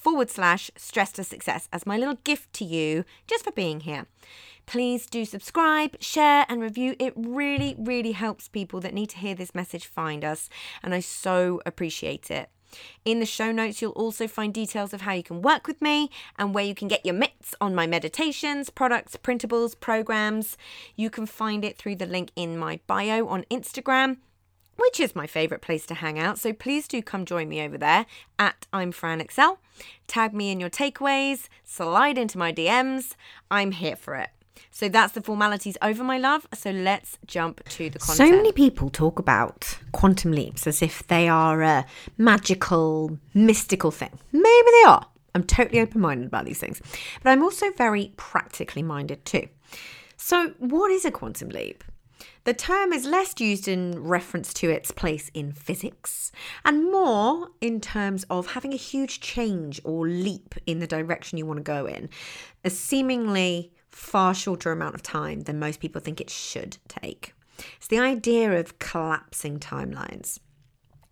forward slash stress to success as my little gift to you just for being here. Please do subscribe, share, and review. It really, really helps people that need to hear this message find us, and I so appreciate it. In the show notes, you'll also find details of how you can work with me and where you can get your mitts on my meditations, products, printables, programs. You can find it through the link in my bio on Instagram which is my favourite place to hang out. So please do come join me over there at I'm Fran Excell. Tag me in your takeaways, slide into my DMs. I'm here for it. So that's the formalities over, my love. So let's jump to the content. So many people talk about quantum leaps as if they are a magical, mystical thing. Maybe they are. I'm totally open minded about these things. But I'm also very practically minded too. So, what is a quantum leap? The term is less used in reference to its place in physics and more in terms of having a huge change or leap in the direction you want to go in, a seemingly far shorter amount of time than most people think it should take. It's the idea of collapsing timelines.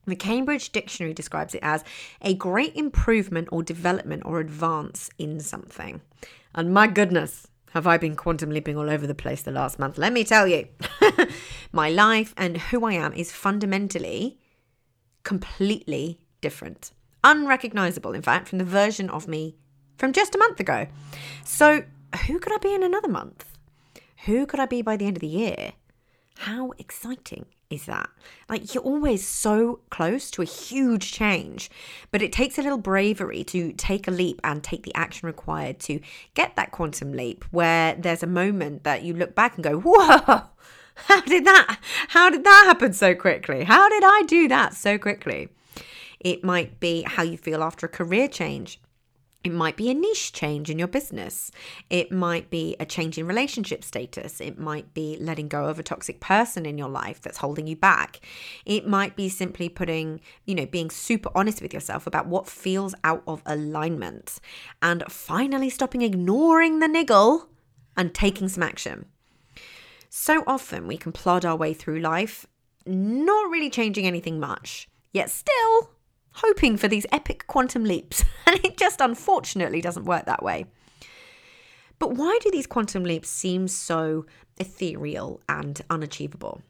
The Cambridge Dictionary describes it as a great improvement or development or advance in something. And my goodness, have I been quantum leaping all over the place the last month? Let me tell you, my life and who I am is fundamentally completely different. Unrecognizable, in fact, from the version of me from just a month ago. So, who could I be in another month? Who could I be by the end of the year? How exciting is that? Like, you're always so close to a huge change, but it takes a little bravery to take a leap and take the action required to get that quantum leap where there's a moment that you look back and go, whoa, how did that, how did that happen so quickly? How did I do that so quickly? It might be how you feel after a career change. It might be a niche change in your business. It might be a change in relationship status. It might be letting go of a toxic person in your life that's holding you back. It might be simply putting, you know, being super honest with yourself about what feels out of alignment and finally stopping ignoring the niggle and taking some action. So often we can plod our way through life, not really changing anything much, yet still hoping for these epic quantum leaps. And it just unfortunately doesn't work that way. But why do these quantum leaps seem so ethereal and unachievable?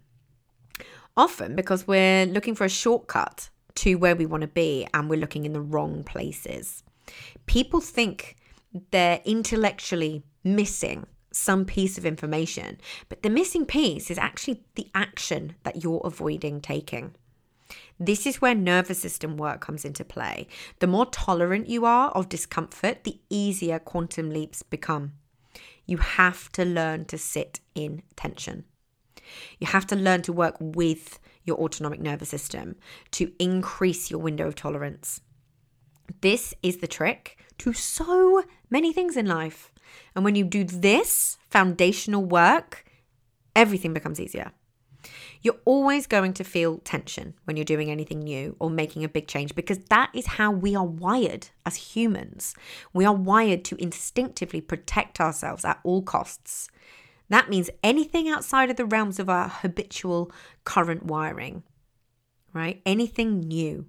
Often because we're looking for a shortcut to where we want to be and we're looking in the wrong places. People think they're intellectually missing some piece of information, but the missing piece is actually the action that you're avoiding taking. This is where nervous system work comes into play. The more tolerant you are of discomfort, the easier quantum leaps become. You have to learn to sit in tension. You have to learn to work with your autonomic nervous system to increase your window of tolerance. This is the trick to so many things in life. And when you do this foundational work, everything becomes easier. You're always going to feel tension when you're doing anything new or making a big change because that is how we are wired as humans. We are wired to instinctively protect ourselves at all costs. That means anything outside of the realms of our habitual current wiring, right? Anything new.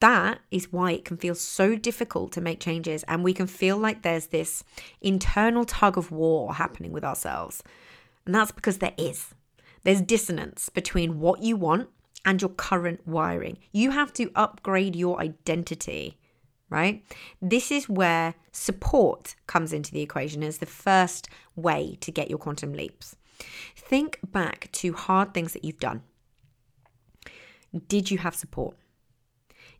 That is why it can feel so difficult to make changes, and we can feel like there's this internal tug of war happening with ourselves. And that's because there is. There's dissonance between what you want and your current wiring. You have to upgrade your identity, right? This is where support comes into the equation as the first way to get your quantum leaps. Think back to hard things that you've done. Did you have support?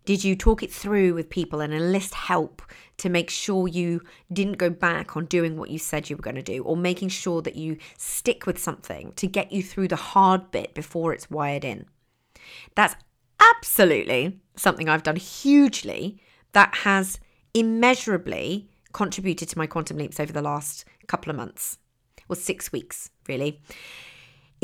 Did you talk it through with people and enlist help to make sure you didn't go back on doing what you said you were going to do, or making sure that you stick with something to get you through the hard bit before it's wired in? That's absolutely something I've done hugely that has immeasurably contributed to my quantum leaps over the last couple of months, or six weeks, really.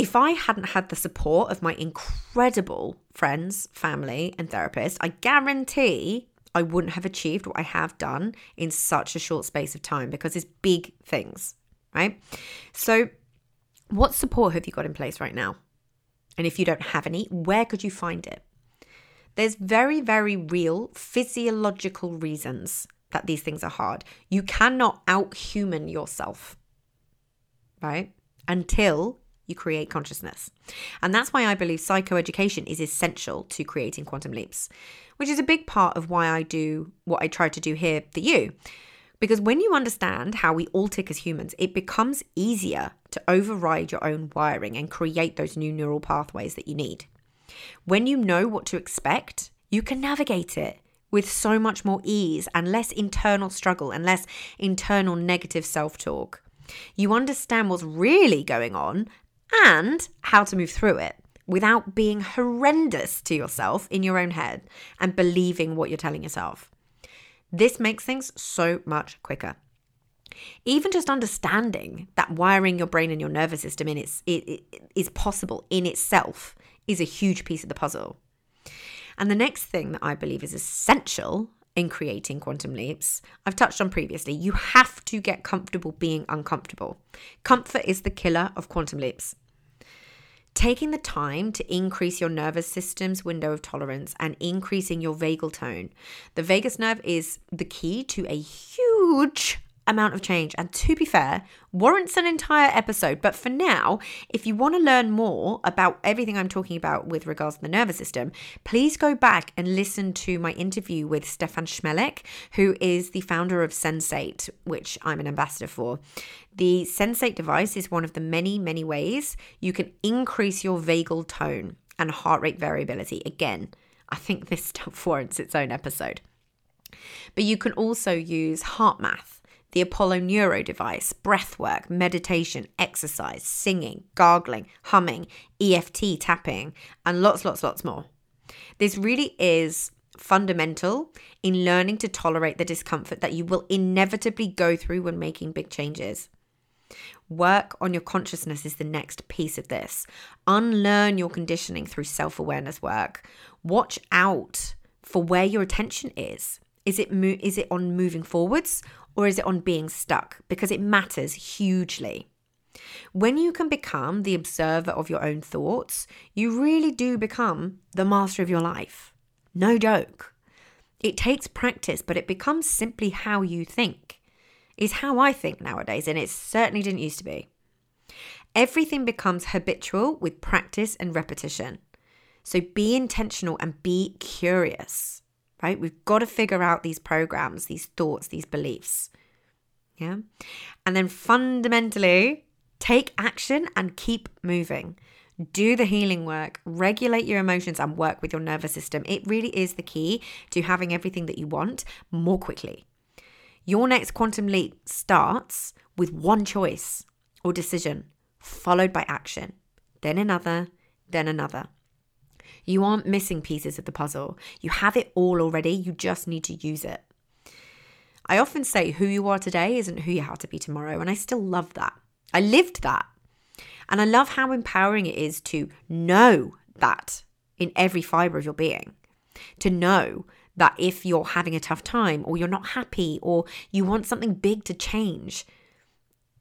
If I hadn't had the support of my incredible friends, family, and therapist, I guarantee I wouldn't have achieved what I have done in such a short space of time because it's big things, right? So, what support have you got in place right now? And if you don't have any, where could you find it? There's very, very real physiological reasons that these things are hard. You cannot outhuman yourself, right? Until you create consciousness. And that's why I believe psychoeducation is essential to creating quantum leaps, which is a big part of why I do what I try to do here for you. Because when you understand how we all tick as humans, it becomes easier to override your own wiring and create those new neural pathways that you need. When you know what to expect, you can navigate it with so much more ease and less internal struggle and less internal negative self talk. You understand what's really going on and how to move through it without being horrendous to yourself in your own head and believing what you're telling yourself. This makes things so much quicker. Even just understanding that wiring your brain and your nervous system in its, it, it is possible in itself is a huge piece of the puzzle. And the next thing that I believe is essential in creating quantum leaps, I've touched on previously, you have to get comfortable being uncomfortable. Comfort is the killer of quantum leaps. Taking the time to increase your nervous system's window of tolerance and increasing your vagal tone. The vagus nerve is the key to a huge amount of change. And to be fair, warrants an entire episode. But for now, if you want to learn more about everything I'm talking about with regards to the nervous system, please go back and listen to my interview with Stefan Chmelik, who is the founder of Sensate, which I'm an ambassador for. The Sensate device is one of the many, many ways you can increase your vagal tone and heart rate variability. Again, I think this stuff warrants its own episode. But you can also use HeartMath the Apollo Neuro device, breath work, meditation, exercise, singing, gargling, humming, EFT tapping, and lots, lots, lots more. This really is fundamental in learning to tolerate the discomfort that you will inevitably go through when making big changes. Work on your consciousness is the next piece of this. Unlearn your conditioning through self awareness work. Watch out for where your attention is. Is it mo- is it on moving forwards or is it on being stuck? Because it matters hugely. When you can become the observer of your own thoughts, you really do become the master of your life. No joke. It takes practice, but it becomes simply how you think. Is how I think nowadays, and it certainly didn't used to be. Everything becomes habitual with practice and repetition. So be intentional and be curious right? We've got to figure out these programs, these thoughts, these beliefs. Yeah. And then fundamentally, take action and keep moving. Do the healing work, regulate your emotions, and work with your nervous system. It really is the key to having everything that you want more quickly. Your next quantum leap starts with one choice or decision, followed by action, then another, then another. You aren't missing pieces of the puzzle. You have it all already. You just need to use it. I often say who you are today isn't who you have to be tomorrow. And I still love that. I lived that. And I love how empowering it is to know that in every fiber of your being. To know that if you're having a tough time or you're not happy or you want something big to change,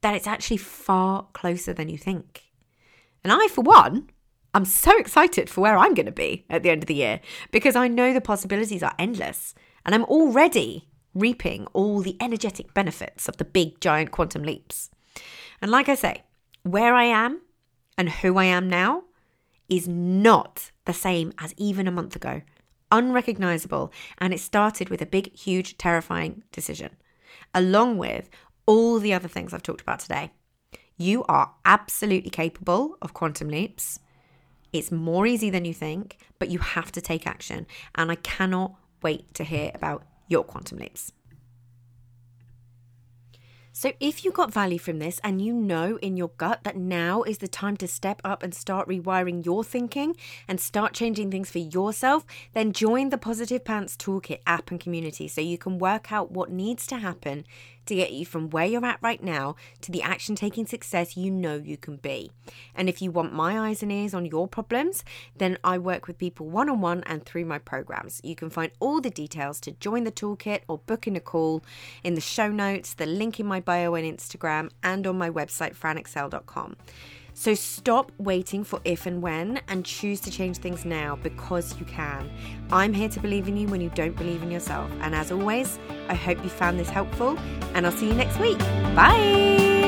that it's actually far closer than you think. And I, for one, I'm so excited for where I'm going to be at the end of the year because I know the possibilities are endless and I'm already reaping all the energetic benefits of the big giant quantum leaps. And like I say, where I am and who I am now is not the same as even a month ago. Unrecognizable. And it started with a big, huge, terrifying decision, along with all the other things I've talked about today. You are absolutely capable of quantum leaps. It's more easy than you think, but you have to take action. And I cannot wait to hear about your quantum leaps. So, if you got value from this and you know in your gut that now is the time to step up and start rewiring your thinking and start changing things for yourself, then join the Positive Pants Toolkit app and community so you can work out what needs to happen to get you from where you're at right now to the action taking success you know you can be. And if you want my eyes and ears on your problems, then I work with people one on one and through my programs. You can find all the details to join the toolkit or book in a call in the show notes, the link in my bio on Instagram, and on my website, franexcell.com. So stop waiting for if and when and choose to change things now because you can. I'm here to believe in you when you don't believe in yourself. And as always, I hope you found this helpful and I'll see you next week. Bye.